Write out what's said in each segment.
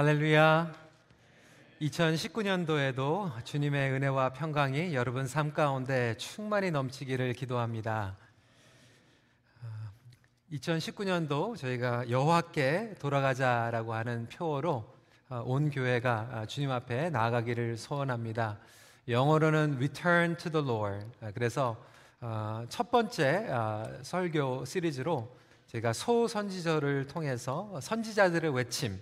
할렐루야. 2019년도에도 주님의 은혜와 평강이 여러분 삶 가운데 충만히 넘치기를 기도합니다. 2019년도 저희가 여호와께 돌아가자라고 하는 표어로 어, 온 교회가 주님 앞에 나아가기를 소원합니다. 영어로는 Return to the Lord. 그래서 어, 첫 번째 어, 설교 시리즈로 제가 소선지자를 통해서 선지자들의 외침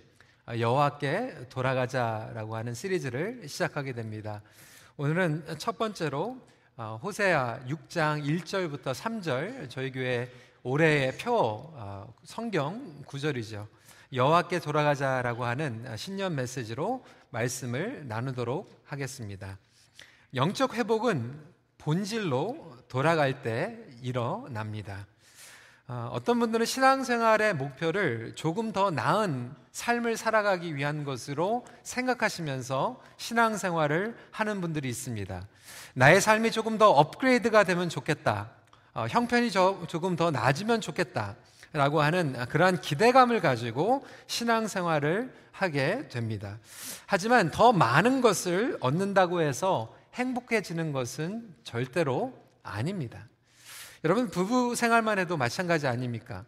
여호와께 돌아가자라고 하는 시리즈를 시작하게 됩니다. 오늘은 첫 번째로 어, 호세아 6장 1절부터 3절 저희 교회 올해의 표 어, 성경 구절이죠. 여호와께 돌아가자라고 하는 신년 메시지로 말씀을 나누도록 하겠습니다. 영적 회복은 본질로 돌아갈 때 일어납니다. 어, 어떤 분들은 신앙생활의 목표를 조금 더 나은 삶을 살아가기 위한 것으로 생각하시면서 신앙생활을 하는 분들이 있습니다. 나의 삶이 조금 더 업그레이드가 되면 좋겠다. 어, 형편이 저, 조금 더 나아지면 좋겠다. 라고 하는 그러한 기대감을 가지고 신앙생활을 하게 됩니다. 하지만 더 많은 것을 얻는다고 해서 행복해지는 것은 절대로 아닙니다. 여러분 부부 생활만 해도 마찬가지 아닙니까?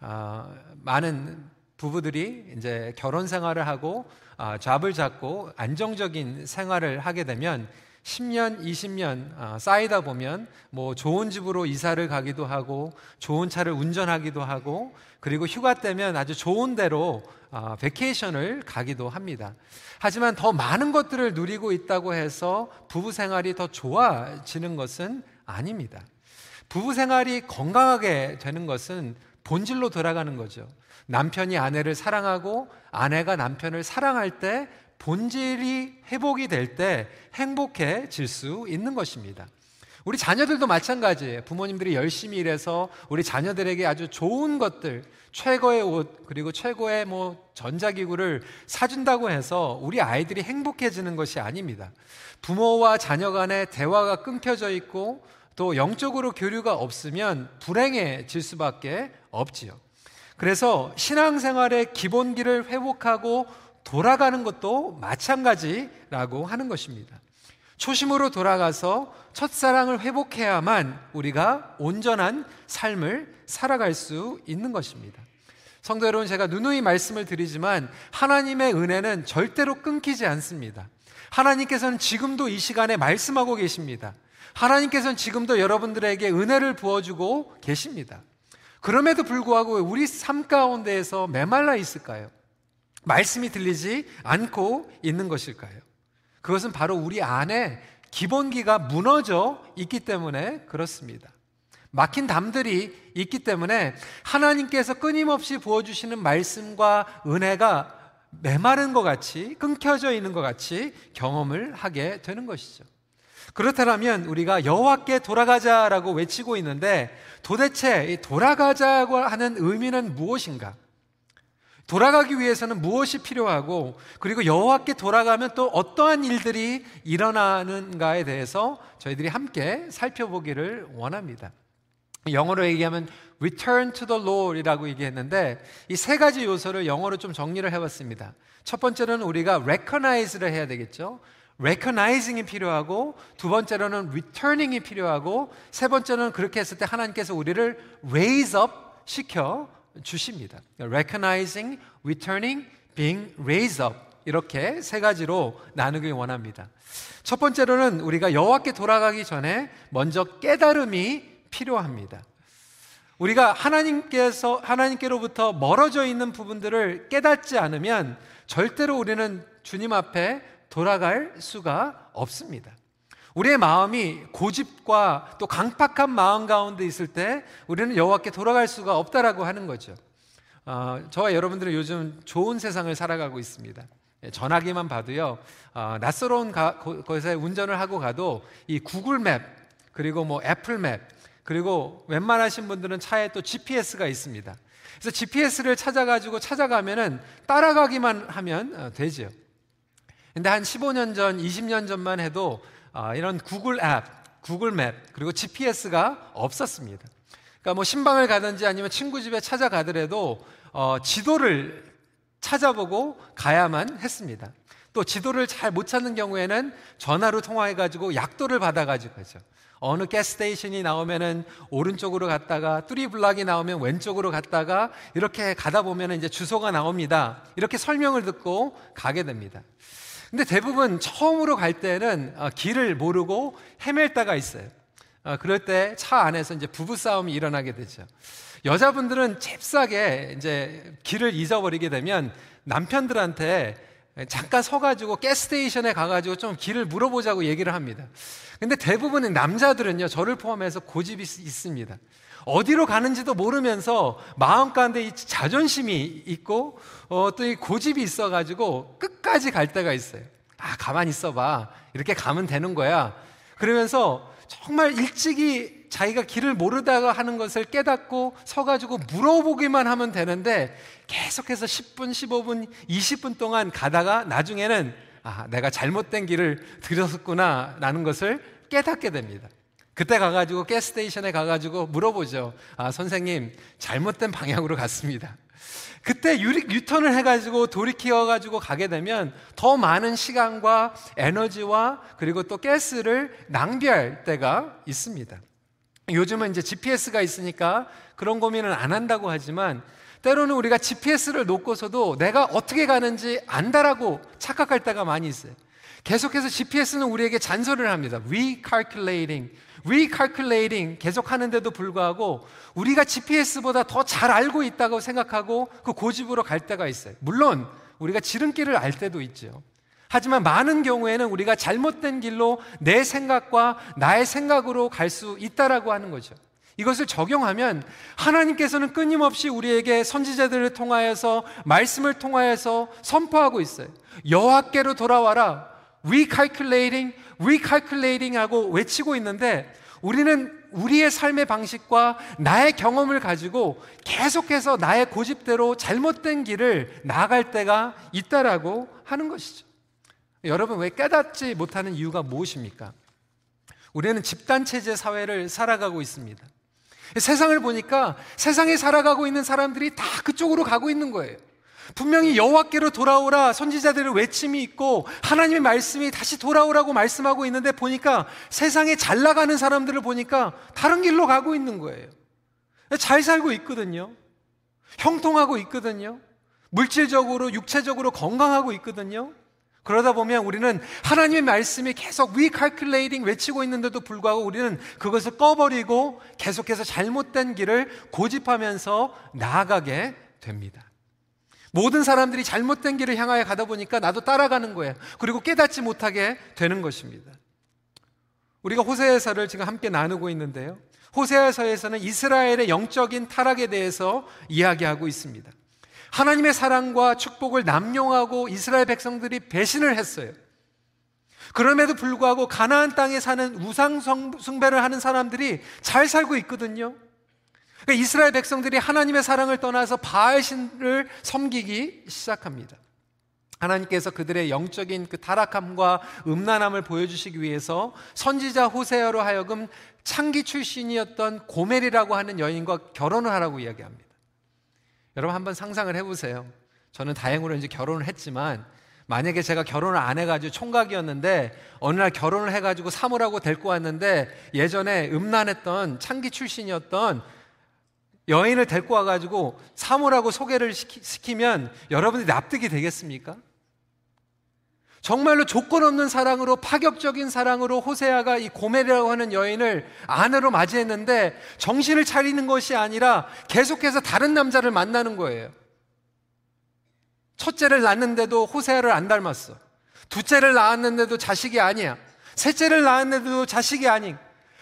아, 많은 부부들이 이제 결혼 생활을 하고 아, 잡을 잡고 안정적인 생활을 하게 되면 10년, 20년 아, 쌓이다 보면 뭐 좋은 집으로 이사를 가기도 하고 좋은 차를 운전하기도 하고 그리고 휴가 때면 아주 좋은 데로 아, 베케이션을 가기도 합니다. 하지만 더 많은 것들을 누리고 있다고 해서 부부 생활이 더 좋아지는 것은 아닙니다. 부부 생활이 건강하게 되는 것은 본질로 돌아가는 거죠. 남편이 아내를 사랑하고 아내가 남편을 사랑할 때 본질이 회복이 될 때 행복해질 수 있는 것입니다. 우리 자녀들도 마찬가지예요. 부모님들이 열심히 일해서 우리 자녀들에게 아주 좋은 것들, 최고의 옷, 그리고 최고의 뭐 전자기구를 사준다고 해서 우리 아이들이 행복해지는 것이 아닙니다. 부모와 자녀 간의 대화가 끊겨져 있고 또 영적으로 교류가 없으면 불행해질 수밖에 없지요. 그래서 신앙생활의 기본기를 회복하고 돌아가는 것도 마찬가지라고 하는 것입니다. 초심으로 돌아가서 첫사랑을 회복해야만 우리가 온전한 삶을 살아갈 수 있는 것입니다. 성도 여러분, 제가 누누이 말씀을 드리지만 하나님의 은혜는 절대로 끊기지 않습니다. 하나님께서는 지금도 이 시간에 말씀하고 계십니다. 하나님께서는 지금도 여러분들에게 은혜를 부어주고 계십니다. 그럼에도 불구하고 우리 삶 가운데에서 메말라 있을까요? 말씀이 들리지 않고 있는 것일까요? 그것은 바로 우리 안에 기본기가 무너져 있기 때문에 그렇습니다. 막힌 담들이 있기 때문에 하나님께서 끊임없이 부어주시는 말씀과 은혜가 메마른 것 같이 끊겨져 있는 것 같이 경험을 하게 되는 것이죠. 그렇다면 우리가 여호와께 돌아가자라고 외치고 있는데 도대체 돌아가자고 하는 의미는 무엇인가? 돌아가기 위해서는 무엇이 필요하고 그리고 여호와께 돌아가면 또 어떠한 일들이 일어나는가에 대해서 저희들이 함께 살펴보기를 원합니다. 영어로 얘기하면 return to the Lord이라고 얘기했는데 이 세 가지 요소를 영어로 좀 정리를 해봤습니다. 첫 번째는 우리가 recognize를 해야 되겠죠. Recognizing이 필요하고 두 번째로는 returning이 필요하고 세 번째는 그렇게 했을 때 하나님께서 우리를 raise up 시켜 주십니다. recognizing, returning, being raised up 이렇게 세 가지로 나누길 원합니다. 첫 번째로는 우리가 여호와께 돌아가기 전에 먼저 깨달음이 필요합니다. 우리가 하나님께서 하나님께로부터 멀어져 있는 부분들을 깨닫지 않으면 절대로 우리는 주님 앞에 돌아갈 수가 없습니다. 우리의 마음이 고집과 또 강팍한 마음 가운데 있을 때 우리는 여호와께 돌아갈 수가 없다라고 하는 거죠. 어, 저와 여러분들은 요즘 좋은 세상을 살아가고 있습니다. 예, 전화기만 봐도요, 어, 낯설은 가, 곳에 운전을 하고 가도 이 구글 맵, 그리고 뭐 애플 맵, 그리고 웬만하신 분들은 차에 또 GPS가 있습니다. 그래서 GPS를 찾아가지고 찾아가면은 따라가기만 하면 어, 되지요. 근데 한 15년 전, 20년 전만 해도 어, 이런 구글 앱, 구글 맵, 그리고 GPS가 없었습니다. 그러니까 뭐 신방을 가든지 아니면 친구 집에 찾아가더라도 어, 지도를 찾아보고 가야만 했습니다. 또 지도를 잘 못 찾는 경우에는 전화로 통화해가지고 약도를 받아가지고 하죠. 어느 가스테이션이 나오면은 오른쪽으로 갔다가 뚜리블락이 나오면 왼쪽으로 갔다가 이렇게 가다 보면 이제 주소가 나옵니다. 이렇게 설명을 듣고 가게 됩니다. 근데 대부분 처음으로 갈 때는 어, 길을 모르고 헤맬 때가 있어요. 어, 그럴 때 차 안에서 이제 부부싸움이 일어나게 되죠. 여자분들은 잽싸게 이제 길을 잊어버리게 되면 남편들한테 잠깐 서가지고 가스테이션에 가가지고 좀 길을 물어보자고 얘기를 합니다. 근데 대부분의 남자들은요, 저를 포함해서 고집이 있습니다. 어디로 가는지도 모르면서 마음 가운데 이 자존심이 있고, 어, 또 이 고집이 있어가지고 끝까지 갈 때가 있어요. 아, 가만히 있어봐. 이렇게 가면 되는 거야. 그러면서 정말 일찍이 자기가 길을 모르다가 하는 것을 깨닫고 서가지고 물어보기만 하면 되는데 계속해서 10분, 15분, 20분 동안 가다가 나중에는 아, 내가 잘못된 길을 들였었구나 라는 것을 깨닫게 됩니다. 그때 가가지고 가스테이션에 가가지고 물어보죠. 아, 선생님, 잘못된 방향으로 갔습니다. 그때 유리, 유턴을 해가지고 돌이키어가지고 가게 되면 더 많은 시간과 에너지와 그리고 또 가스를 낭비할 때가 있습니다. 요즘은 이제 GPS가 있으니까 그런 고민은 안 한다고 하지만 때로는 우리가 GPS를 놓고서도 내가 어떻게 가는지 안다라고 착각할 때가 많이 있어요. 계속해서 GPS는 우리에게 잔소리를 합니다. recalculating, recalculating 계속 하는데도 불구하고 우리가 GPS보다 더 잘 알고 있다고 생각하고 그 고집으로 갈 때가 있어요. 물론 우리가 지름길을 알 때도 있죠. 하지만 많은 경우에는 우리가 잘못된 길로 내 생각과 나의 생각으로 갈 수 있다라고 하는 거죠. 이것을 적용하면 하나님께서는 끊임없이 우리에게 선지자들을 통하여서 말씀을 통하여서 선포하고 있어요. 여호와께로 돌아와라. Recalculating, recalculating 하고 외치고 있는데 우리는 우리의 삶의 방식과 나의 경험을 가지고 계속해서 나의 고집대로 잘못된 길을 나아갈 때가 있다라고 하는 것이죠. 여러분 왜 깨닫지 못하는 이유가 무엇입니까? 우리는 집단체제 사회를 살아가고 있습니다. 세상을 보니까 세상에 살아가고 있는 사람들이 다 그쪽으로 가고 있는 거예요. 분명히 여호와께로 돌아오라 선지자들의 외침이 있고 하나님의 말씀이 다시 돌아오라고 말씀하고 있는데 보니까 세상에 잘 나가는 사람들을 보니까 다른 길로 가고 있는 거예요. 잘 살고 있거든요. 형통하고 있거든요. 물질적으로 육체적으로 건강하고 있거든요. 그러다 보면 우리는 하나님의 말씀이 계속 recalculating 외치고 있는데도 불구하고 우리는 그것을 꺼버리고 계속해서 잘못된 길을 고집하면서 나아가게 됩니다. 모든 사람들이 잘못된 길을 향하여 가다 보니까 나도 따라가는 거예요. 그리고 깨닫지 못하게 되는 것입니다. 우리가 호세아서를 지금 함께 나누고 있는데요. 호세아서에서는 이스라엘의 영적인 타락에 대해서 이야기하고 있습니다. 하나님의 사랑과 축복을 남용하고 이스라엘 백성들이 배신을 했어요. 그럼에도 불구하고 가나안 땅에 사는 우상 숭배를 하는 사람들이 잘 살고 있거든요. 그러니까 이스라엘 백성들이 하나님의 사랑을 떠나서 바알신을 섬기기 시작합니다. 하나님께서 그들의 영적인 그 타락함과 음란함을 보여주시기 위해서 선지자 호세아로 하여금 창기 출신이었던 고멜이라고 하는 여인과 결혼을 하라고 이야기합니다. 여러분 한번 상상을 해보세요. 저는 다행으로 이제 결혼을 했지만 만약에 제가 결혼을 안 해가지고 총각이었는데 어느 날 결혼을 해가지고 사모라고 데리고 왔는데 예전에 음란했던 창기 출신이었던 여인을 데리고 와가지고 사모라고 소개를 시키, 면 여러분들이 납득이 되겠습니까? 정말로 조건 없는 사랑으로 파격적인 사랑으로 호세아가 이 고멜이라고 하는 여인을 아내로 맞이했는데 정신을 차리는 것이 아니라 계속해서 다른 남자를 만나는 거예요. 첫째를 낳았는데도 호세아를 안 닮았어. 둘째를 낳았는데도 자식이 아니야. 셋째를 낳았는데도 자식이 아닌.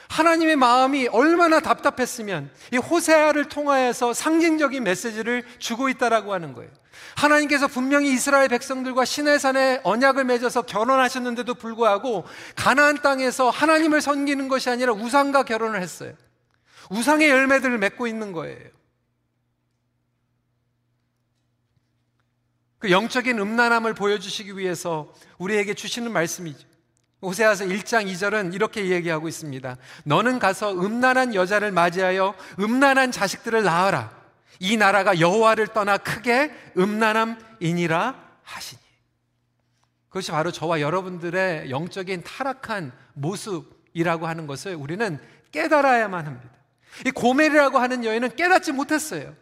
하나님의 마음이 얼마나 답답했으면 이 호세아를 통하여서 상징적인 메시지를 주고 있다라고 하는 거예요. 하나님께서 분명히 이스라엘 백성들과 시내산에 언약을 맺어서 결혼하셨는데도 불구하고 가나안 땅에서 하나님을 섬기는 것이 아니라 우상과 결혼을 했어요. 우상의 열매들을 맺고 있는 거예요. 그 영적인 음란함을 보여주시기 위해서 우리에게 주시는 말씀이죠. 호세아서 1장 2절은 이렇게 얘기하고 있습니다. 너는 가서 음란한 여자를 맞이하여 음란한 자식들을 낳아라. 이 나라가 여호와를 떠나 크게 음란함이니라 하시니. 그것이 바로 저와 여러분들의 영적인 타락한 모습이라고 하는 것을 우리는 깨달아야만 합니다. 이 고멜이라고 하는 여인은 깨닫지 못했어요.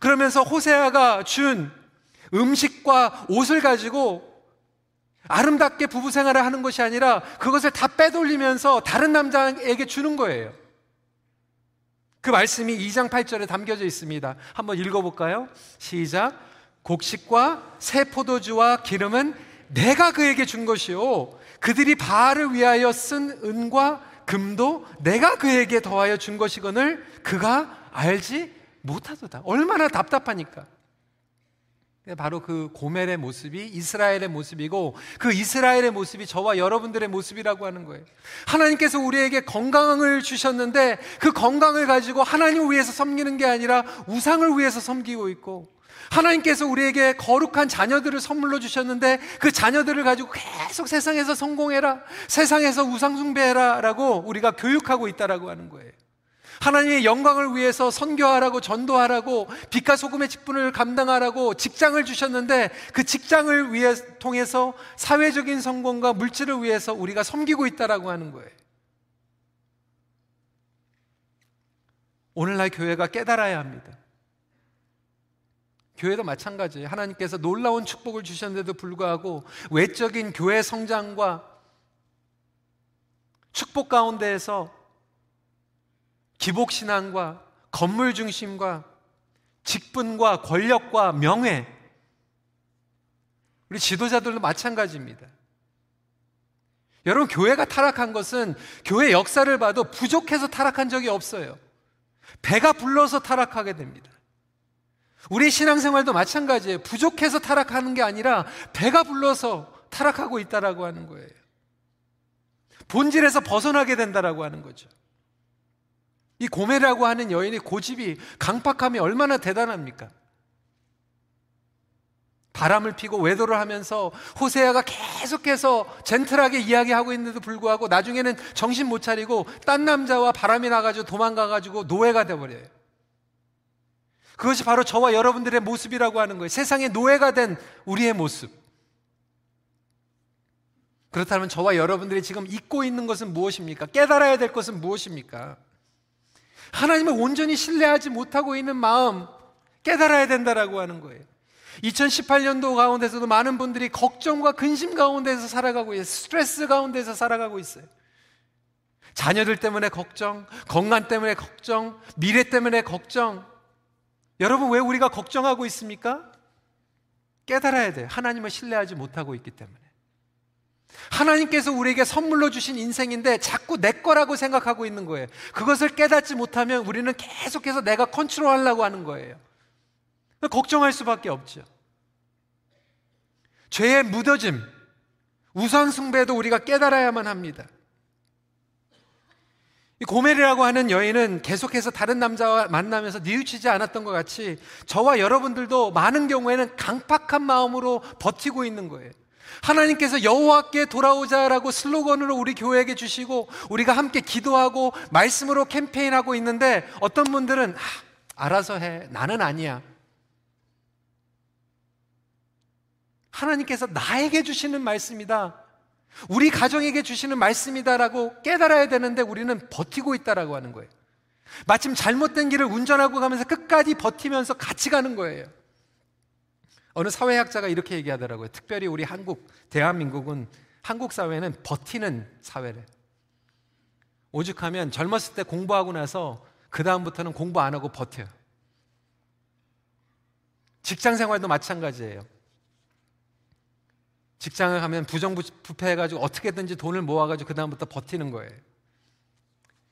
그러면서 호세아가 준 음식과 옷을 가지고 아름답게 부부 생활을 하는 것이 아니라 그것을 다 빼돌리면서 다른 남자에게 주는 거예요. 그 말씀이 2장 8절에 담겨져 있습니다. 한번 읽어볼까요? 시작. 곡식과 새 포도주와 기름은 내가 그에게 준 것이요. 그들이 바알을 위하여 쓴 은과 금도 내가 그에게 더하여 준 것이거늘 그가 알지 못하도다. 얼마나 답답하니까. 바로 그 고멜의 모습이 이스라엘의 모습이고 그 이스라엘의 모습이 저와 여러분들의 모습이라고 하는 거예요. 하나님께서 우리에게 건강을 주셨는데 그 건강을 가지고 하나님을 위해서 섬기는 게 아니라 우상을 위해서 섬기고 있고 하나님께서 우리에게 거룩한 자녀들을 선물로 주셨는데 그 자녀들을 가지고 계속 세상에서 성공해라. 세상에서 우상숭배해라. 라고 우리가 교육하고 있다라고 하는 거예요. 하나님의 영광을 위해서 선교하라고 전도하라고 빛과 소금의 직분을 감당하라고 직장을 주셨는데 그 직장을 위해 통해서 사회적인 성공과 물질을 위해서 우리가 섬기고 있다라고 하는 거예요. 오늘날 교회가 깨달아야 합니다. 교회도 마찬가지예요. 하나님께서 놀라운 축복을 주셨는데도 불구하고 외적인 교회 성장과 축복 가운데에서 기복신앙과 건물 중심과 직분과 권력과 명예 우리 지도자들도 마찬가지입니다. 여러분 교회가 타락한 것은 교회 역사를 봐도 부족해서 타락한 적이 없어요. 배가 불러서 타락하게 됩니다. 우리 신앙생활도 마찬가지예요. 부족해서 타락하는 게 아니라 배가 불러서 타락하고 있다라고 하는 거예요. 본질에서 벗어나게 된다라고 하는 거죠. 이 고메라고 하는 여인의 고집이 강팍함이 얼마나 대단합니까? 바람을 피고 외도를 하면서 호세아가 계속해서 젠틀하게 이야기하고 있는데도 불구하고 나중에는 정신 못 차리고 딴 남자와 바람이 나가지고 도망가가지고 노예가 돼버려요. 그것이 바로 저와 여러분들의 모습이라고 하는 거예요. 세상의 노예가 된 우리의 모습. 그렇다면 저와 여러분들이 지금 잊고 있는 것은 무엇입니까? 깨달아야 될 것은 무엇입니까? 하나님을 온전히 신뢰하지 못하고 있는 마음 깨달아야 된다라고 하는 거예요. 2018년도 가운데서도 많은 분들이 걱정과 근심 가운데서 살아가고 있어요. 스트레스 가운데서 살아가고 있어요. 자녀들 때문에 걱정, 건강 때문에 걱정, 미래 때문에 걱정. 여러분 왜 우리가 걱정하고 있습니까? 깨달아야 돼요. 하나님을 신뢰하지 못하고 있기 때문에. 하나님께서 우리에게 선물로 주신 인생인데 자꾸 내 거라고 생각하고 있는 거예요. 그것을 깨닫지 못하면 우리는 계속해서 내가 컨트롤 하려고 하는 거예요. 걱정할 수밖에 없죠. 죄의 묻어짐, 우선숭배도 우리가 깨달아야만 합니다. 이 고멜이라고 하는 여인은 계속해서 다른 남자와 만나면서 뉘우치지 않았던 것 같이 저와 여러분들도 많은 경우에는 강팍한 마음으로 버티고 있는 거예요. 하나님께서 여호와께 돌아오자라고 슬로건으로 우리 교회에게 주시고 우리가 함께 기도하고 말씀으로 캠페인하고 있는데 어떤 분들은 아, 알아서 해. 나는 아니야. 하나님께서 나에게 주시는 말씀이다. 우리 가정에게 주시는 말씀이다라고 깨달아야 되는데 우리는 버티고 있다라고 하는 거예요. 마침 잘못된 길을 운전하고 가면서 끝까지 버티면서 같이 가는 거예요. 어느 사회학자가 이렇게 얘기하더라고요. 특별히 우리 한국, 대한민국은 한국 사회는 버티는 사회래. 오죽하면 젊었을 때 공부하고 나서 그다음부터는 공부 안 하고 버텨요. 직장 생활도 마찬가지예요. 직장을 가면 부정부패해가지고 어떻게든지 돈을 모아가지고 그다음부터 버티는 거예요.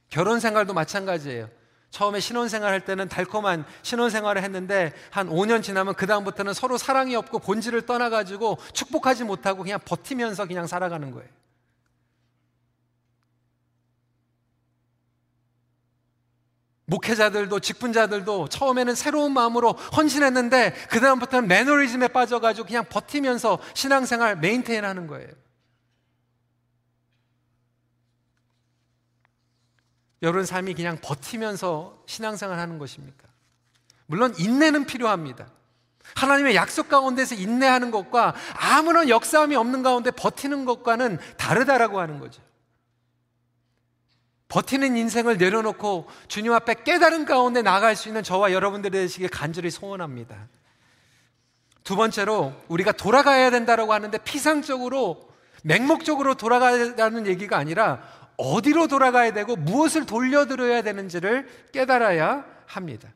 결혼 생활도 마찬가지예요. 처음에 신혼생활 할 때는 달콤한 신혼생활을 했는데 한 5년 지나면 그다음부터는 서로 사랑이 없고 본질을 떠나가지고 축복하지 못하고 그냥 버티면서 그냥 살아가는 거예요. 목회자들도 직분자들도 처음에는 새로운 마음으로 헌신했는데 그다음부터는 매너리즘에 빠져가지고 그냥 버티면서 신앙생활 메인테인 하는 거예요. 여러분 삶이 그냥 버티면서 신앙생활 하는 것입니까? 물론 인내는 필요합니다. 하나님의 약속 가운데서 인내하는 것과 아무런 역사함이 없는 가운데 버티는 것과는 다르다라고 하는 거죠. 버티는 인생을 내려놓고 주님 앞에 깨달은 가운데 나갈 수 있는 저와 여러분들이 되시길 간절히 소원합니다. 두 번째로 우리가 돌아가야 된다라고 하는데 피상적으로 맹목적으로 돌아가야하는 얘기가 아니라 어디로 돌아가야 되고 무엇을 돌려드려야 되는지를 깨달아야 합니다.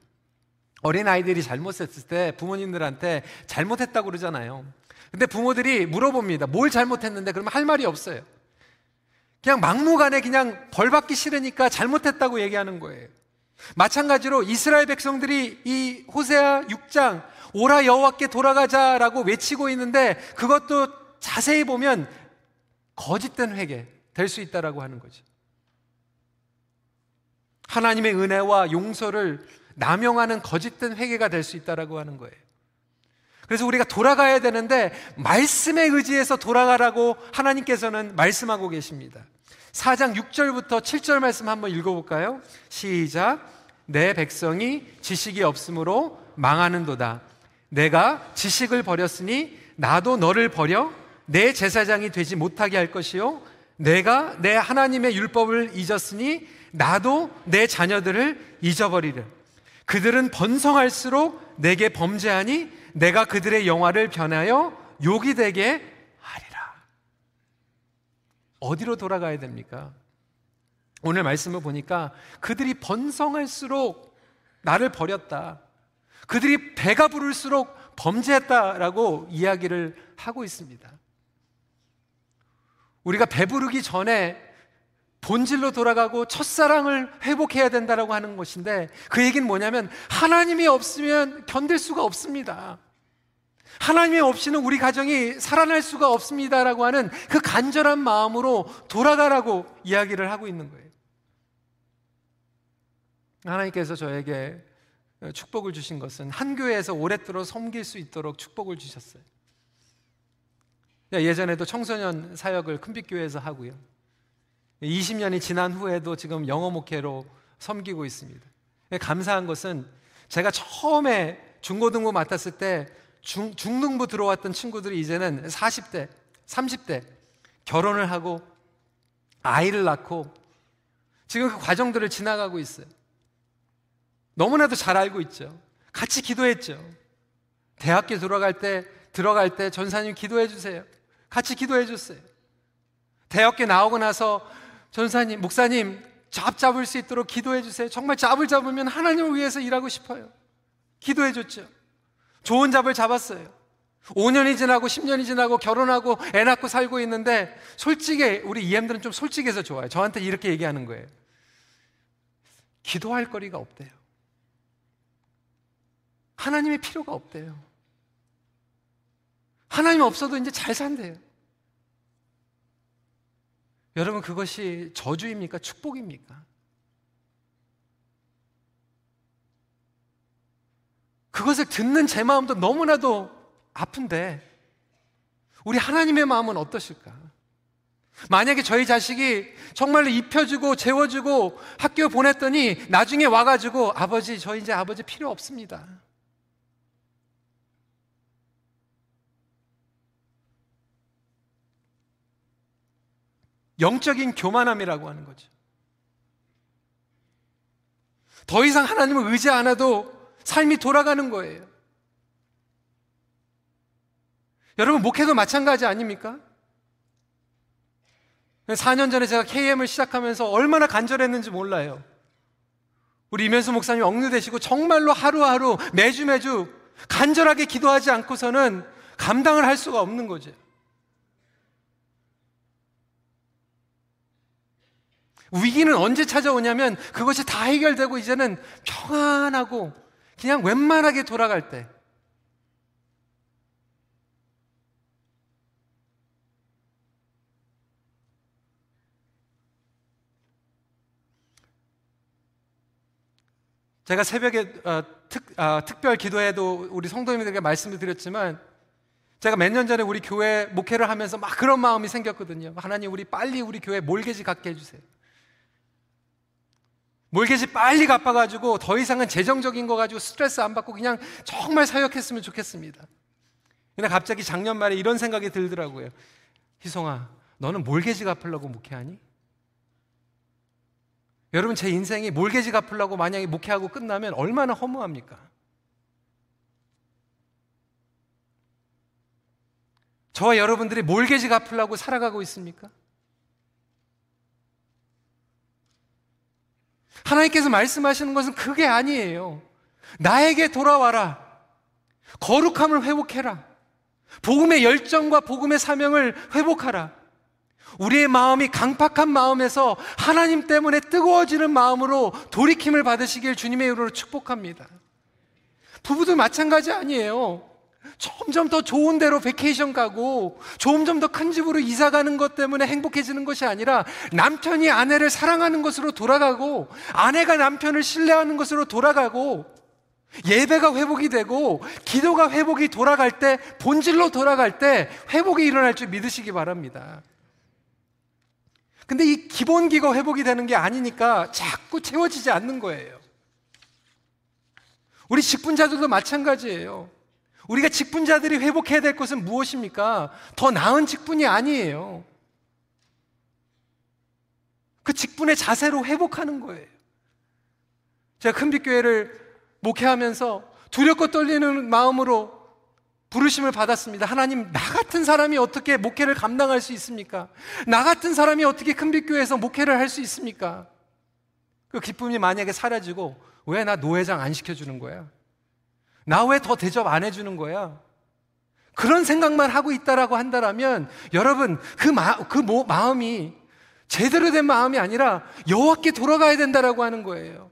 어린 아이들이 잘못했을 때 부모님들한테 잘못했다고 그러잖아요. 근데 부모들이 물어봅니다. 뭘 잘못했는데 그러면 할 말이 없어요. 그냥 막무가내 그냥 벌 받기 싫으니까 잘못했다고 얘기하는 거예요. 마찬가지로 이스라엘 백성들이 이 호세아 6장 오라 여호와께 돌아가자라고 외치고 있는데 그것도 자세히 보면 거짓된 회개 될 수 있다라고 하는 거죠. 하나님의 은혜와 용서를 남용하는 거짓된 회개가 될 수 있다라고 하는 거예요. 그래서 우리가 돌아가야 되는데 말씀에 의지해서 돌아가라고 하나님께서는 말씀하고 계십니다. 4장 6절부터 7절 말씀 한번 읽어볼까요? 시작. 내 백성이 지식이 없으므로 망하는도다. 내가 지식을 버렸으니 나도 너를 버려 내 제사장이 되지 못하게 할 것이요. 내가 내 하나님의 율법을 잊었으니 나도 내 자녀들을 잊어버리려. 그들은 번성할수록 내게 범죄하니 내가 그들의 영화를 변하여 욕이 되게 하리라. 어디로 돌아가야 됩니까? 오늘 말씀을 보니까 그들이 번성할수록 나를 버렸다. 그들이 배가 부를수록 범죄했다라고 이야기를 하고 있습니다. 우리가 배부르기 전에 본질로 돌아가고 첫사랑을 회복해야 된다라고 하는 것인데 그 얘기는 뭐냐면 하나님이 없으면 견딜 수가 없습니다. 하나님이 없이는 우리 가정이 살아날 수가 없습니다라고 하는 그 간절한 마음으로 돌아가라고 이야기를 하고 있는 거예요. 하나님께서 저에게 축복을 주신 것은 한 교회에서 오랫도록 섬길 수 있도록 축복을 주셨어요. 예전에도 청소년 사역을 큰빛교회에서 하고요. 20년이 지난 후에도 지금 영어 목회로 섬기고 있습니다. 감사한 것은 제가 처음에 중고등부 맡았을 때 중, 중등부 들어왔던 친구들이 이제는 40대, 30대 결혼을 하고 아이를 낳고 지금 그 과정들을 지나가고 있어요. 너무나도 잘 알고 있죠. 같이 기도했죠. 대학교 들어갈 때, 들어갈 때 전사님 기도해 주세요. 같이 기도해 줬어요. 대학교 나오고 나서 전사님, 목사님, 잡 잡을 수 있도록 기도해 주세요. 정말 잡을 잡으면 하나님을 위해서 일하고 싶어요. 기도해 줬죠. 좋은 잡을 잡았어요. 5년이 지나고 10년이 지나고 결혼하고 애 낳고 살고 있는데 솔직히 우리 EM들은 좀 솔직해서 좋아요. 저한테 이렇게 얘기하는 거예요. 기도할 거리가 없대요. 하나님의 필요가 없대요. 하나님 없어도 이제 잘 산대요. 여러분, 그것이 저주입니까? 축복입니까? 그것을 듣는 제 마음도 너무나도 아픈데, 우리 하나님의 마음은 어떠실까? 만약에 저희 자식이 정말로 입혀주고 재워주고 학교 보냈더니 나중에 와가지고 아버지, 저 이제 아버지 필요 없습니다. 영적인 교만함이라고 하는 거죠. 더 이상 하나님을 의지 않아도 삶이 돌아가는 거예요. 여러분, 목회도 마찬가지 아닙니까? 4년 전에 제가 KM을 시작하면서 얼마나 간절했는지 몰라요. 우리 이면수 목사님 억류되시고 정말로 하루하루 매주 매주 간절하게 기도하지 않고서는 감당을 할 수가 없는 거죠. 위기는 언제 찾아오냐면 그것이 다 해결되고 이제는 평안하고 그냥 웬만하게 돌아갈 때. 제가 새벽에 어, 특, 어, 특별 기도에도 우리 성도님들에게 말씀을 드렸지만 제가 몇 년 전에 우리 교회 목회를 하면서 막 그런 마음이 생겼거든요. 하나님 우리 빨리 우리 교회 몰개지 갖게 해주세요. 몰개지 빨리 갚아가지고 더 이상은 재정적인 거 가지고 스트레스 안 받고 그냥 정말 사역했으면 좋겠습니다. 근데 갑자기 작년 말에 이런 생각이 들더라고요. 희송아, 너는 몰개지 갚으려고 목회하니? 여러분, 제 인생이 몰개지 갚으려고 만약에 목회하고 끝나면 얼마나 허무합니까? 저와 여러분들이 몰개지 갚으려고 살아가고 있습니까? 하나님께서 말씀하시는 것은 그게 아니에요. 나에게 돌아와라. 거룩함을 회복해라. 복음의 열정과 복음의 사명을 회복하라. 우리의 마음이 강팍한 마음에서 하나님 때문에 뜨거워지는 마음으로 돌이킴을 받으시길 주님의 이름으로 축복합니다. 부부도 마찬가지 아니에요. 점점 더 좋은 데로 vacation 가고 점점 더 큰 집으로 이사 가는 것 때문에 행복해지는 것이 아니라 남편이 아내를 사랑하는 것으로 돌아가고 아내가 남편을 신뢰하는 것으로 돌아가고 예배가 회복이 되고 기도가 회복이 돌아갈 때 본질로 돌아갈 때 회복이 일어날 줄 믿으시기 바랍니다. 근데 이 기본 기가 회복이 되는 게 아니니까 자꾸 채워지지 않는 거예요. 우리 직분자들도 마찬가지예요. 우리가 직분자들이 회복해야 될 것은 무엇입니까? 더 나은 직분이 아니에요. 그 직분의 자세로 회복하는 거예요. 제가 큰빛교회를 목회하면서 두렵고 떨리는 마음으로 부르심을 받았습니다. 하나님, 나 같은 사람이 어떻게 목회를 감당할 수 있습니까? 나 같은 사람이 어떻게 큰빛교회에서 목회를 할 수 있습니까? 그 기쁨이 만약에 사라지고 왜 나 노회장 안 시켜주는 거야? 나 왜 더 대접 안 해주는 거야? 그런 생각만 하고 있다라고 한다라면 여러분 그, 마, 그 모, 마음이 제대로 된 마음이 아니라 여호와께 돌아가야 된다라고 하는 거예요.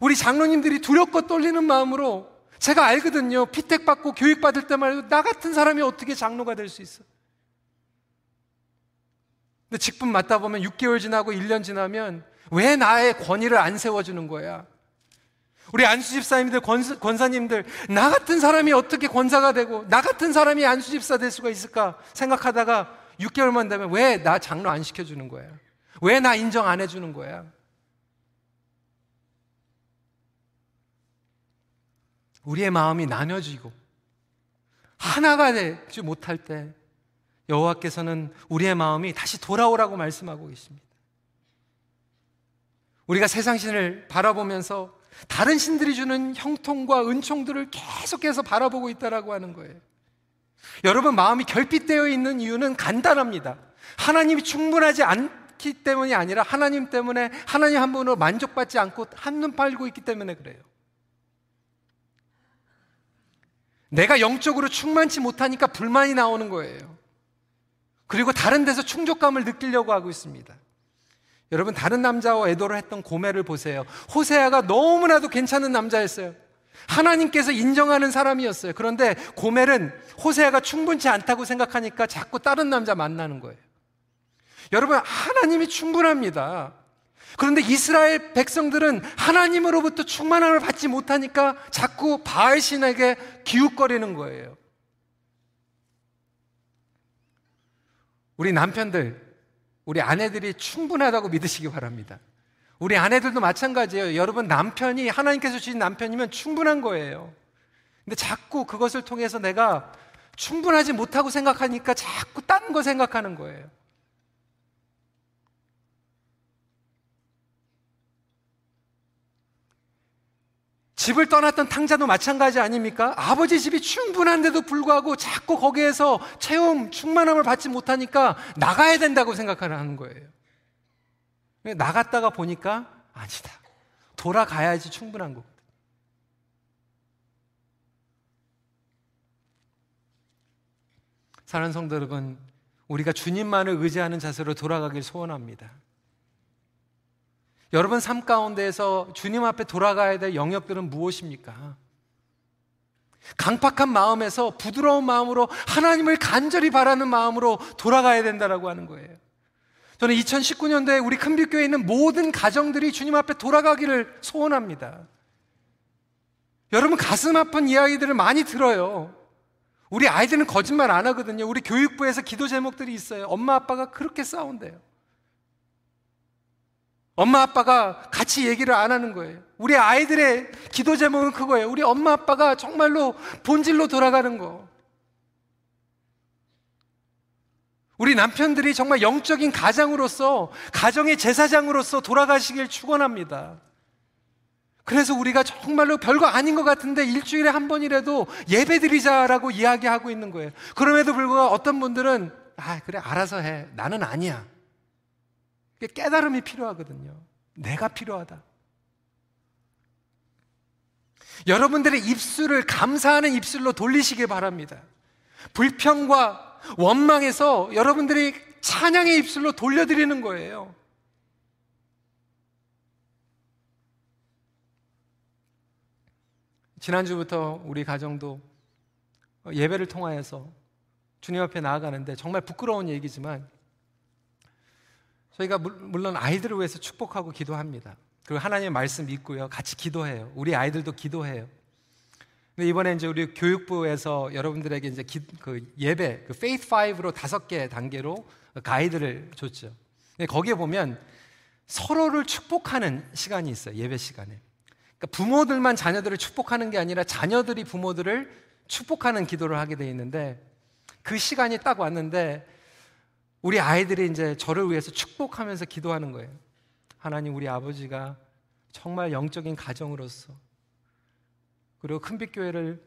우리 장로님들이 두렵고 떨리는 마음으로 제가 알거든요. 피택 받고 교육 받을 때만 해도 나 같은 사람이 어떻게 장로가 될 수 있어? 근데 직분 맡다 보면 6개월 지나고 1년 지나면 왜 나의 권위를 안 세워주는 거야? 우리 안수 집사님들, 권사, 님들나 같은 사람이 어떻게 권사가 되고, 나 같은 사람이 안수 집사 될 수가 있을까 생각하다가 6개월만 되면 왜 나 장로 안 시켜주는 거야? 왜 나 인정 안 해주는 거야? 우리의 마음이 나눠지고 하나가 되지 못할 때 여호와께서는 우리의 마음이 다시 돌아오라고 말씀하고 계십니다. 우리가 세상 신을 바라보면서 다른 신들이 주는 형통과 은총들을 계속해서 바라보고 있다라고 하는 거예요. 여러분 마음이 결핍되어 있는 이유는 간단합니다. 하나님이 충분하지 않기 때문이 아니라 하나님 때문에 하나님 한 분으로 만족받지 않고 한눈 팔고 있기 때문에 그래요. 내가 영적으로 충만치 못하니까 불만이 나오는 거예요. 그리고 다른 데서 충족감을 느끼려고 하고 있습니다. 여러분 다른 남자와 애도를 했던 고매를 보세요. 호세아가 너무나도 괜찮은 남자였어요. 하나님께서 인정하는 사람이었어요. 그런데 고멜은 호세아가 충분치 않다고 생각하니까 자꾸 다른 남자 만나는 거예요. 여러분 하나님이 충분합니다. 그런데 이스라엘 백성들은 하나님으로부터 충만함을 받지 못하니까 자꾸 바알 신에게 기웃거리는 거예요. 우리 남편들, 우리 아내들이 충분하다고 믿으시기 바랍니다. 우리 아내들도 마찬가지예요. 여러분 남편이 하나님께서 주신 남편이면 충분한 거예요. 근데 자꾸 그것을 통해서 내가 충분하지 못하고 생각하니까 자꾸 딴 거 생각하는 거예요. 집을 떠났던 탕자도 마찬가지 아닙니까? 아버지 집이 충분한데도 불구하고 자꾸 거기에서 체험, 충만함을 받지 못하니까 나가야 된다고 생각하는 거예요. 나갔다가 보니까 아니다. 돌아가야지 충분한 거거든. 사랑하는 성도 여러분, 우리가 주님만을 의지하는 자세로 돌아가길 소원합니다. 여러분 삶 가운데에서 주님 앞에 돌아가야 될 영역들은 무엇입니까? 강팍한 마음에서 부드러운 마음으로 하나님을 간절히 바라는 마음으로 돌아가야 된다라고 하는 거예요. 저는 2019년도에 우리 큰빛교회에 있는 모든 가정들이 주님 앞에 돌아가기를 소원합니다. 여러분 가슴 아픈 이야기들을 많이 들어요. 우리 아이들은 거짓말 안 하거든요. 우리 교육부에서 기도 제목들이 있어요. 엄마 아빠가 그렇게 싸운대요. 엄마 아빠가 같이 얘기를 안 하는 거예요. 우리 아이들의 기도 제목은 그거예요. 우리 엄마 아빠가 정말로 본질로 돌아가는 거. 우리 남편들이 정말 영적인 가장으로서 가정의 제사장으로서 돌아가시길 축원합니다. 그래서 우리가 정말로 별거 아닌 것 같은데 일주일에 한 번이라도 예배 드리자라고 이야기하고 있는 거예요. 그럼에도 불구하고 어떤 분들은 아, 그래, 알아서 해. 나는 아니야. 깨달음이 필요하거든요. 내가 필요하다. 여러분들의 입술을 감사하는 입술로 돌리시길 바랍니다. 불평과 원망에서 여러분들이 찬양의 입술로 돌려드리는 거예요. 지난주부터 우리 가정도 예배를 통하여서 주님 앞에 나아가는데 정말 부끄러운 얘기지만 저희가 물론 아이들을 위해서 축복하고 기도합니다. 그리고 하나님의 말씀 믿고요. 같이 기도해요. 우리 아이들도 기도해요. 근데 이번에 이제 우리 교육부에서 여러분들에게 이제 기, 그 예배, 그 Faith 5로 다섯 개 단계로 가이드를 줬죠. 근데 거기에 보면 서로를 축복하는 시간이 있어요. 예배 시간에. 그러니까 부모들만 자녀들을 축복하는 게 아니라 자녀들이 부모들을 축복하는 기도를 하게 돼 있는데 그 시간이 딱 왔는데 우리 아이들이 이제 저를 위해서 축복하면서 기도하는 거예요. 하나님 우리 아버지가 정말 영적인 가정으로서 그리고 큰빛교회를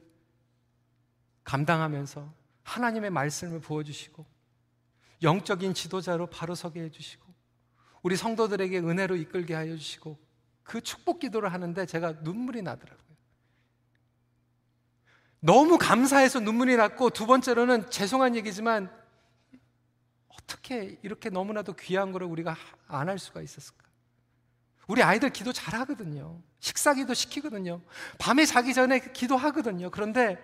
감당하면서 하나님의 말씀을 부어주시고 영적인 지도자로 바로 서게 해주시고 우리 성도들에게 은혜로 이끌게 하여 주시고 그 축복 기도를 하는데 제가 눈물이 나더라고요. 너무 감사해서 눈물이 났고 두 번째로는 죄송한 얘기지만 어떻게 이렇게 너무나도 귀한 거를 우리가 안 할 수가 있었을까? 우리 아이들 기도 잘 하거든요. 식사 기도 시키거든요. 밤에 자기 전에 기도하거든요. 그런데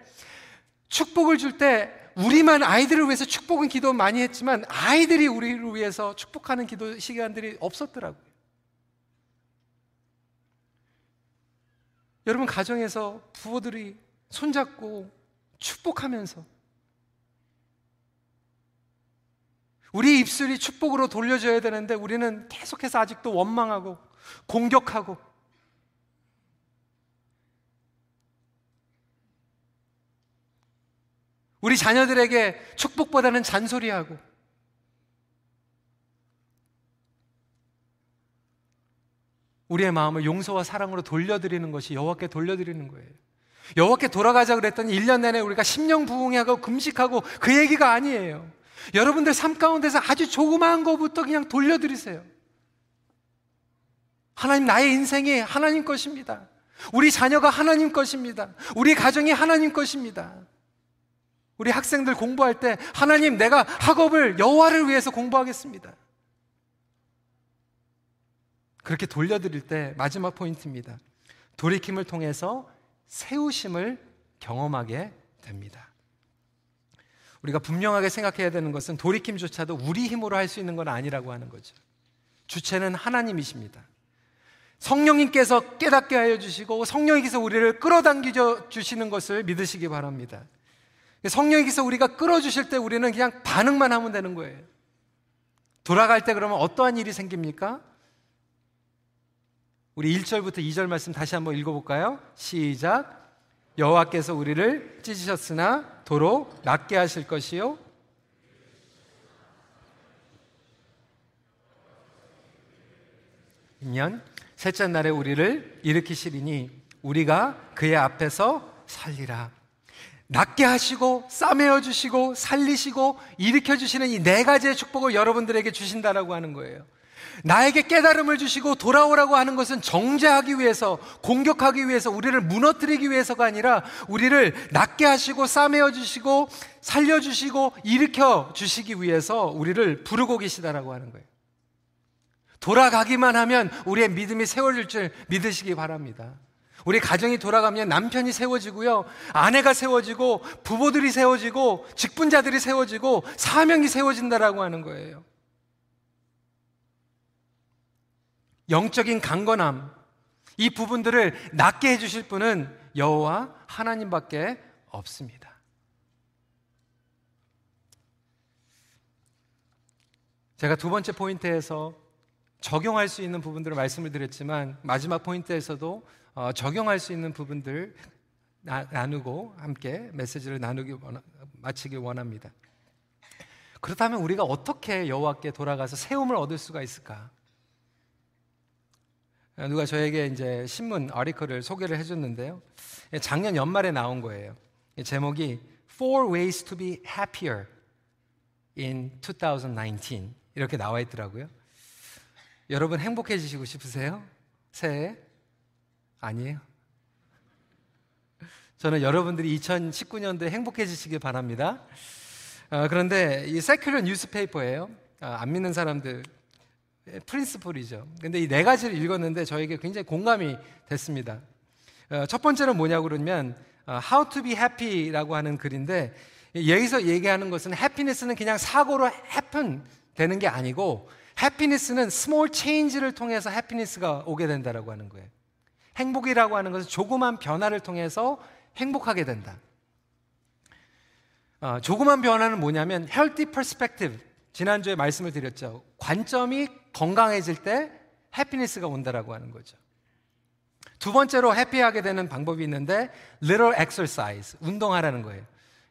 축복을 줄 때 우리만 아이들을 위해서 축복은 기도 많이 했지만 아이들이 우리를 위해서 축복하는 기도 시간들이 없었더라고요. 여러분 가정에서 부모들이 손잡고 축복하면서 우리 입술이 축복으로 돌려져야 되는데 우리는 계속해서 아직도 원망하고 공격하고 우리 자녀들에게 축복보다는 잔소리하고 우리의 마음을 용서와 사랑으로 돌려드리는 것이 여호와께 돌려드리는 거예요. 여호와께 돌아가자 그랬더니 1년 내내 우리가 심령 부흥하고 금식하고 그 얘기가 아니에요. 여러분들 삶 가운데서 아주 조그마한 것부터 그냥 돌려드리세요. 하나님 나의 인생이 하나님 것입니다. 우리 자녀가 하나님 것입니다. 우리 가정이 하나님 것입니다. 우리 학생들 공부할 때 하나님 내가 학업을 여호와를 위해서 공부하겠습니다. 그렇게 돌려드릴 때 마지막 포인트입니다. 돌이킴을 통해서 세우심을 경험하게 됩니다. 우리가 분명하게 생각해야 되는 것은 돌이킴조차도 우리 힘으로 할 수 있는 건 아니라고 하는 거죠. 주체는 하나님이십니다. 성령님께서 깨닫게 하여 주시고 성령님께서 우리를 끌어당겨 주시는 것을 믿으시기 바랍니다. 성령님께서 우리가 끌어주실 때 우리는 그냥 반응만 하면 되는 거예요. 돌아갈 때 그러면 어떠한 일이 생깁니까? 우리 1절부터 2절 말씀 다시 한번 읽어볼까요? 시작. 여호와께서 우리를 찢으셨으나 도로 낫게 하실 것이요. 년 셋째 날에 우리를 일으키시리니 우리가 그의 앞에서 살리라. 낫게 하시고 싸매어 주시고 살리시고 일으켜 주시는 이 네 가지의 축복을 여러분들에게 주신다라고 하는 거예요. 나에게 깨달음을 주시고 돌아오라고 하는 것은 정죄하기 위해서, 공격하기 위해서, 우리를 무너뜨리기 위해서가 아니라 우리를 낫게 하시고 싸매어 주시고 살려 주시고 일으켜 주시기 위해서 우리를 부르고 계시다라고 하는 거예요. 돌아가기만 하면 우리의 믿음이 세워질 줄 믿으시기 바랍니다. 우리 가정이 돌아가면 남편이 세워지고요. 아내가 세워지고 부부들이 세워지고 직분자들이 세워지고 사명이 세워진다라고 하는 거예요. 영적인 강건함 이 부분들을 낫게 해 주실 분은 여호와 하나님밖에 없습니다. 제가 두 번째 포인트에서 적용할 수 있는 부분들을 말씀을 드렸지만 마지막 포인트에서도 어, 적용할 수 있는 부분들 나, 누고 함께 메시지를 나누기 원, 마치길 원합니다. 그렇다면 우리가 어떻게 여호와께 돌아가서 세움을 얻을 수가 있을까? 누가 저에게 이제 신문 아리클을 소개를 해줬는데요. 작년 연말에 나온 거예요. 제목이 Four Ways to Be Happier in 2019 이렇게 나와 있더라고요. 여러분 행복해지시고 싶으세요? 새해? 아니에요. 저는 여러분들이 2019년도에 행복해지시길 바랍니다. 어, 그런데 이 세큘러 뉴스페이퍼예요. 어, 안 믿는 사람들 프린스플이죠. 근데 이 네 가지를 읽었는데 저에게 굉장히 공감이 됐습니다. 어, 첫 번째는 뭐냐고 그러면 어, How to be happy라고 하는 글인데 여기서 얘기하는 것은 해피니스는 그냥 사고로 happen 되는 게 아니고 해피니스는 small change를 통해서 해피니스가 오게 된다라고 하는 거예요. 행복이라고 하는 것은 조그만 변화를 통해서 행복하게 된다. 어, 조그만 변화는 뭐냐면 healthy perspective. 지난주에 말씀을 드렸죠. 관점이 건강해질 때 해피니스가 온다라고 하는 거죠. 두 번째로 해피하게 되는 방법이 있는데 little exercise. 운동하라는 거예요.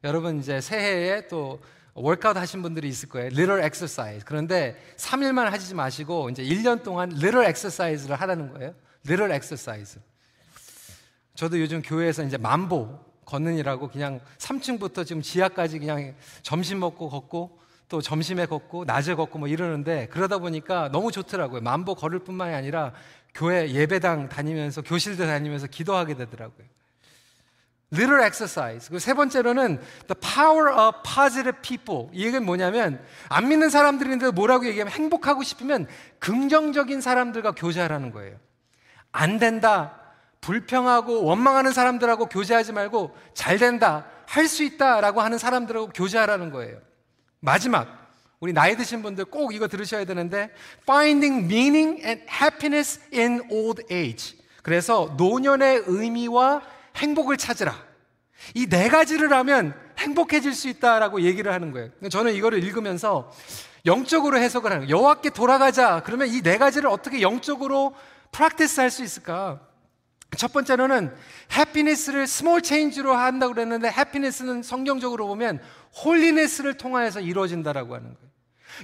여러분 이제 새해에 또 월카웃 하신 분들이 있을 거예요. little exercise. 그런데 3일만 하지 마시고 이제 1년 동안 little exercise를 하라는 거예요. little exercise. 저도 요즘 교회에서 이제 만보 걷는이라고 그냥 3층부터 지금 지하까지 그냥 점심 먹고 걷고 또 점심에 걷고 낮에 걷고 뭐 이러는데 그러다 보니까 너무 좋더라고요. 만보 걸을 뿐만이 아니라 교회 예배당 다니면서 교실들 다니면서 기도하게 되더라고요. little exercise. 그리고 세 번째로는 the power of positive people. 이 얘기는 뭐냐면 안 믿는 사람들인데 뭐라고 얘기하면 행복하고 싶으면 긍정적인 사람들과 교제하라는 거예요. 안 된다. 불평하고 원망하는 사람들하고 교제하지 말고 잘 된다. 할 수 있다라고 하는 사람들하고 교제하라는 거예요. 마지막 우리 나이 드신 분들 꼭 이거 들으셔야 되는데 finding meaning and happiness in old age. 그래서 노년의 의미와 행복을 찾으라. 이 네 가지를 하면 행복해질 수 있다라고 얘기를 하는 거예요. 저는 이거를 읽으면서 영적으로 해석을 하는. 여호와께 돌아가자. 그러면 이 네 가지를 어떻게 영적으로 practice 할 수 있을까? 첫 번째로는 happiness를 small change로 한다고 그랬는데 happiness는 성경적으로 보면 holiness를 통하여서 이루어진다라고 하는 거예요.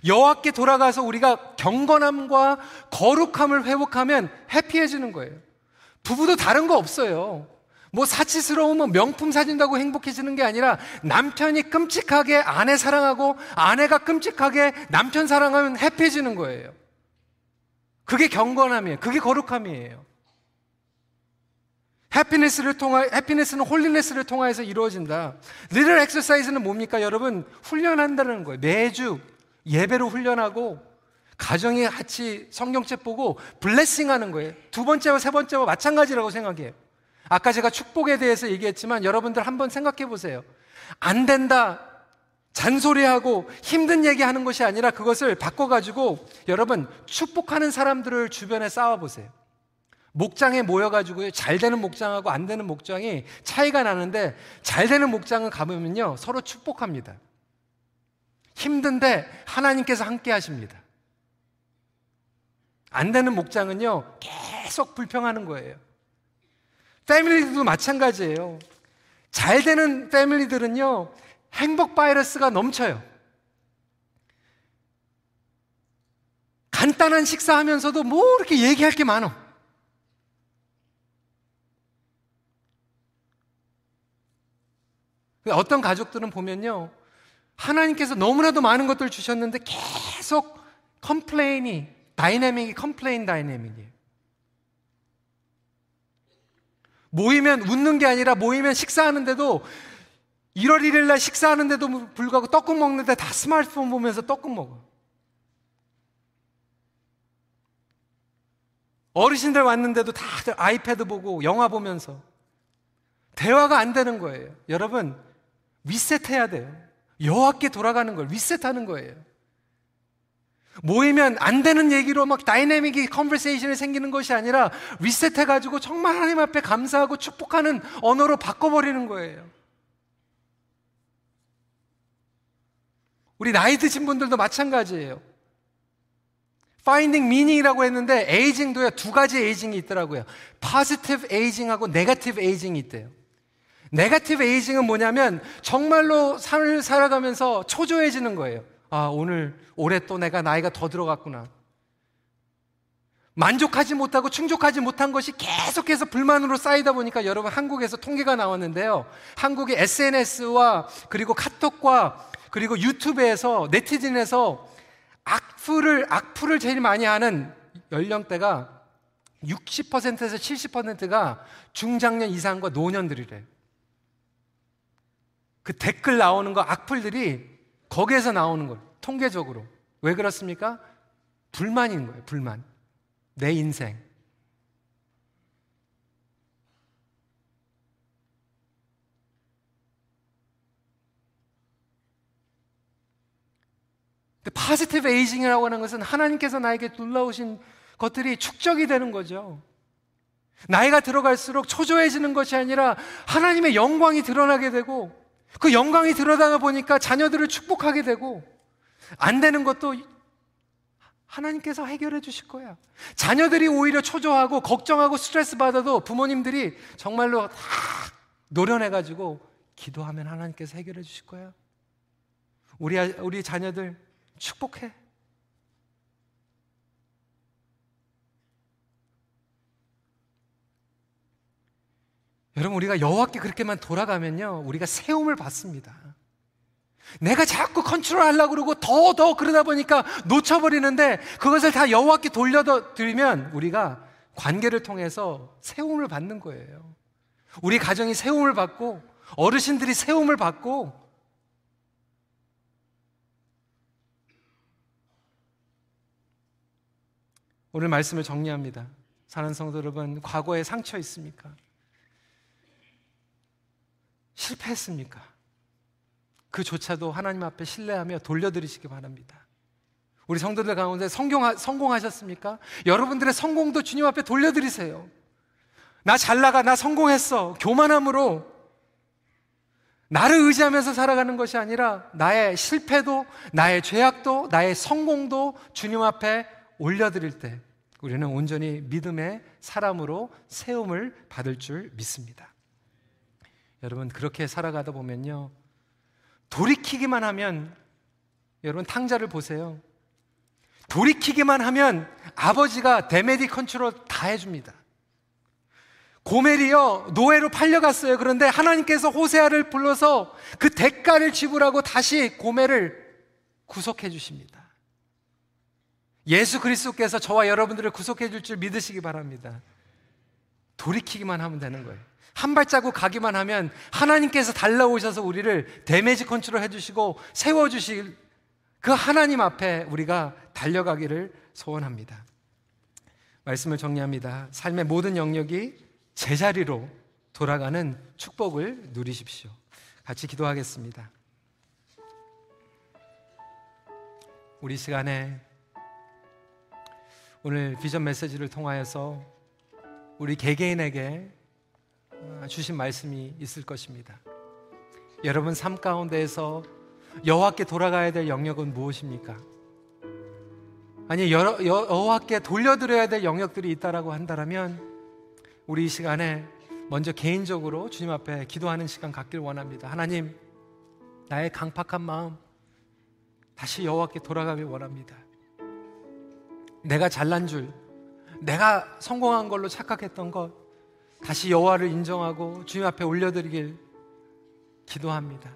여호와께 돌아가서 우리가 경건함과 거룩함을 회복하면 happy해지는 거예요. 부부도 다른 거 없어요. 뭐 사치스러우면 명품 사준다고 행복해지는 게 아니라 남편이 끔찍하게 아내 사랑하고 아내가 끔찍하게 남편 사랑하면 happy해지는 거예요. 그게 경건함이에요. 그게 거룩함이에요. happiness를 통하 happiness는 holiness를 통하여서 이루어진다. 리를 엑서사이즈는 뭡니까? 여러분 훈련한다는 거예요. 매주 예배로 훈련하고 가정이 같이 성경책 보고 blessing 하는 거예요. 두 번째와 세 번째와 마찬가지라고 생각해요. 아까 제가 축복에 대해서 얘기했지만 여러분들 한번 생각해 보세요. 안 된다. 잔소리하고 힘든 얘기 하는 것이 아니라 그것을 바꿔가지고 여러분 축복하는 사람들을 주변에 쌓아보세요. 목장에 모여가지고 잘 되는 목장하고 안 되는 목장이 차이가 나는데 잘 되는 목장은 가보면요 서로 축복합니다. 힘든데 하나님께서 함께 하십니다. 안 되는 목장은요 계속 불평하는 거예요. 패밀리들도 마찬가지예요. 잘 되는 패밀리들은요, 행복 바이러스가 넘쳐요. 간단한 식사하면서도 뭐 이렇게 얘기할 게 많어. 어떤 가족들은 보면요, 하나님께서 너무나도 많은 것들을 주셨는데 계속 complain이, dynamic이 complain dynamic이에요. 모이면 웃는 게 아니라 모이면 식사하는데도 1월 1일 날 식사하는데도 불구하고 떡국 먹는데 다 스마트폰 보면서 떡국 먹어. 어르신들 왔는데도 다들 아이패드 보고 영화 보면서 대화가 안 되는 거예요. 여러분 리셋해야 돼요. 여호와께 돌아가는 걸 리셋하는 거예요. 모이면 안 되는 얘기로 막 다이내믹이 컨버세이션이 생기는 것이 아니라 리셋해가지고 정말 하나님 앞에 감사하고 축복하는 언어로 바꿔버리는 거예요. 우리 나이 드신 분들도 마찬가지예요. Finding meaning이라고 했는데 에이징도요 두 가지 에이징이 있더라고요. Positive aging하고 Negative aging이 있대요. 네가티브 에이징은 뭐냐면 정말로 삶을 살아가면서 초조해지는 거예요. 아, 오늘 올해 또 내가 나이가 더 들어갔구나. 만족하지 못하고 충족하지 못한 것이 계속해서 불만으로 쌓이다 보니까 여러분 한국에서 통계가 나왔는데요. 한국의 SNS와 그리고 카톡과 그리고 유튜브에서 네티즌에서 악플을 악플을 제일 많이 하는 연령대가 60%에서 70%가 중장년 이상과 노년들이래요. 그 댓글 나오는 거 악플들이 거기에서 나오는 거예요. 통계적으로. 왜 그렇습니까? 불만인 거예요. 불만. 내 인생. positive aging이라고 하는 것은 하나님께서 나에게 놀라우신 것들이 축적이 되는 거죠. 나이가 들어갈수록 초조해지는 것이 아니라 하나님의 영광이 드러나게 되고 그 영광이 드러나다 보니까 자녀들을 축복하게 되고 안 되는 것도 하나님께서 해결해 주실 거야. 자녀들이 오히려 초조하고 걱정하고 스트레스 받아도 부모님들이 정말로 다 노련해 가지고 기도하면 하나님께서 해결해 주실 거야. 우리, 우리 자녀들 축복해. 여러분 우리가 여호와께 그렇게만 돌아가면요 우리가 세움을 받습니다. 내가 자꾸 컨트롤하려고 그러고 더더 그러다 보니까 놓쳐버리는데 그것을 다 여호와께 돌려드리면 우리가 관계를 통해서 세움을 받는 거예요. 우리 가정이 세움을 받고 어르신들이 세움을 받고 오늘 말씀을 정리합니다. 사는 성도 여러분, 과거에 상처 있습니까? 실패했습니까? 그조차도 하나님 앞에 신뢰하며 돌려드리시기 바랍니다. 우리 성도들 가운데 성공, 성공하셨습니까? 여러분들의 성공도 주님 앞에 돌려드리세요. 나 잘 나가, 나 성공했어. 교만함으로 나를 의지하면서 살아가는 것이 아니라 나의 실패도, 나의 죄악도, 나의 성공도 주님 앞에 올려드릴 때 우리는 온전히 믿음의 사람으로 세움을 받을 줄 믿습니다. 여러분 그렇게 살아가다 보면요. 돌이키기만 하면 여러분 탕자를 보세요. 돌이키기만 하면 아버지가 damage control 다 해줍니다. 고멜이요 노예로 팔려갔어요. 그런데 하나님께서 호세아를 불러서 그 대가를 지불하고 다시 고멜을 구속해 주십니다. 예수 그리스도께서 저와 여러분들을 구속해 줄 줄 믿으시기 바랍니다. 돌이키기만 하면 되는 거예요. 한 발자국 가기만 하면 하나님께서 달려오셔서 우리를 damage control 해주시고 세워주실 그 하나님 앞에 우리가 달려가기를 소원합니다. 말씀을 정리합니다. 삶의 모든 영역이 제자리로 돌아가는 축복을 누리십시오. 같이 기도하겠습니다. 우리 시간에 오늘 비전 메시지를 통하여서 우리 개개인에게 어, 주신 말씀이 있을 것입니다. 여러분 삶 가운데에서 여호와께 돌아가야 될 영역은 무엇입니까? 아니 여, 여호와께 돌려드려야 될 영역들이 있다라고 한다면 우리 이 시간에 먼저 개인적으로 주님 앞에 기도하는 시간 갖길 원합니다. 하나님 나의 강팍한 마음 다시 여호와께 돌아가길 원합니다. 내가 잘난 줄, 내가 성공한 걸로 착각했던 것 다시 여호와를 인정하고 주님 앞에 올려드리길 기도합니다.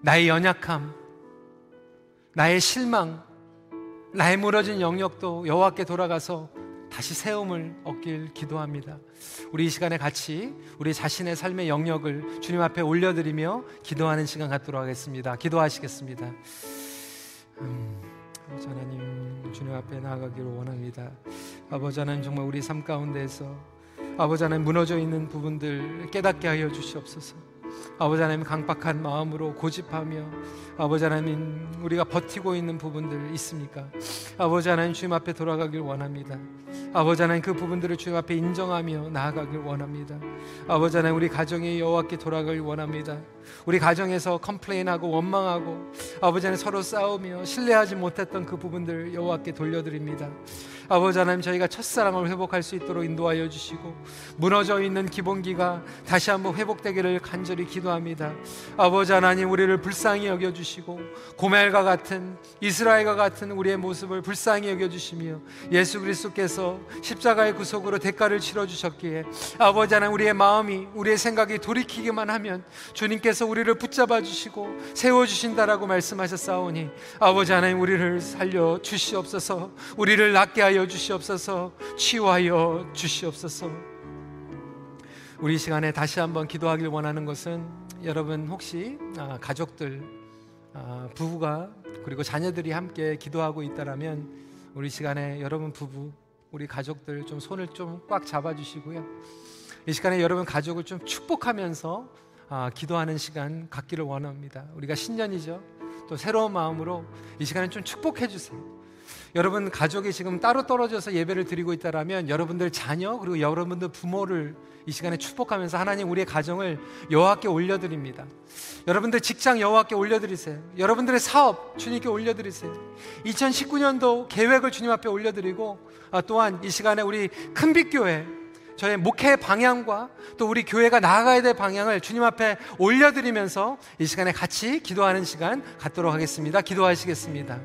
나의 연약함, 나의 실망, 나의 무너진 영역도 여호와께 돌아가서 다시 세움을 얻길 기도합니다. 우리 이 시간에 같이 우리 자신의 삶의 영역을 주님 앞에 올려드리며 기도하는 시간 갖도록 하겠습니다. 기도하시겠습니다. 음, 아버지 하나님 주님 앞에 나아가기를 원합니다. 아버지 하나님 정말 우리 삶 가운데에서 아버지 하나님 무너져 있는 부분들 깨닫게 하여 주시옵소서. 아버지 하나님 강퍅한 마음으로 고집하며 아버지 하나님 우리가 버티고 있는 부분들 있습니까? 아버지 하나님 주님 앞에 돌아가길 원합니다. 아버지 하나님 그 부분들을 주님 앞에 인정하며 나아가길 원합니다. 아버지 하나님 우리 가정이 여호와께 돌아가길 원합니다. 우리 가정에서 complain하고 원망하고 아버지 는 서로 싸우며 신뢰하지 못했던 그 부분들 여호와께 돌려드립니다. 아버지 하나님 저희가 첫사랑을 회복할 수 있도록 인도하여 주시고 무너져 있는 기본기가 다시 한번 회복되기를 간절히 기도합니다. 아버지 하나님 우리를 불쌍히 여겨 주시고 고멜과 같은 이스라엘과 같은 우리의 모습을 불쌍히 여겨 주시며 예수 그리스도께서 십자가의 구속으로 대가를 치러 주셨기에 아버지 하나님 우리의 마음이 우리의 생각이 돌이키기만 하면 주님께서 우리를 붙잡아 주시고 세워 주신다라고 말씀하셨사오니 아버지 하나님 우리를 살려 주시옵소서 우리를 낫게 하여 하여 주시옵소서 치유하여 주시옵소서. 우리 시간에 다시 한번 기도하길 원하는 것은 여러분 혹시 아, 가족들 아, 부부가 그리고 자녀들이 함께 기도하고 있다라면 우리 시간에 여러분 부부 우리 가족들 좀 손을 좀 꽉 잡아 주시고요. 이 시간에 여러분 가족을 좀 축복하면서 아, 기도하는 시간 갖기를 원합니다. 우리가 신년이죠. 또 새로운 마음으로 이 시간에 좀 축복해 주세요 여러분 가족이 지금 따로 떨어져서 예배를 드리고 있다라면 여러분들 자녀 그리고 여러분들 부모를 이 시간에 축복하면서 하나님 우리의 가정을 여호와께 올려드립니다. 여러분들 직장 여호와께 올려드리세요. 여러분들의 사업 주님께 올려드리세요. 2019년도 계획을 주님 앞에 올려드리고 아, 또한 이 시간에 우리 큰빛교회 저의 목회 방향과 또 우리 교회가 나아가야 될 방향을 주님 앞에 올려드리면서 이 시간에 같이 기도하는 시간 갖도록 하겠습니다. 기도하시겠습니다.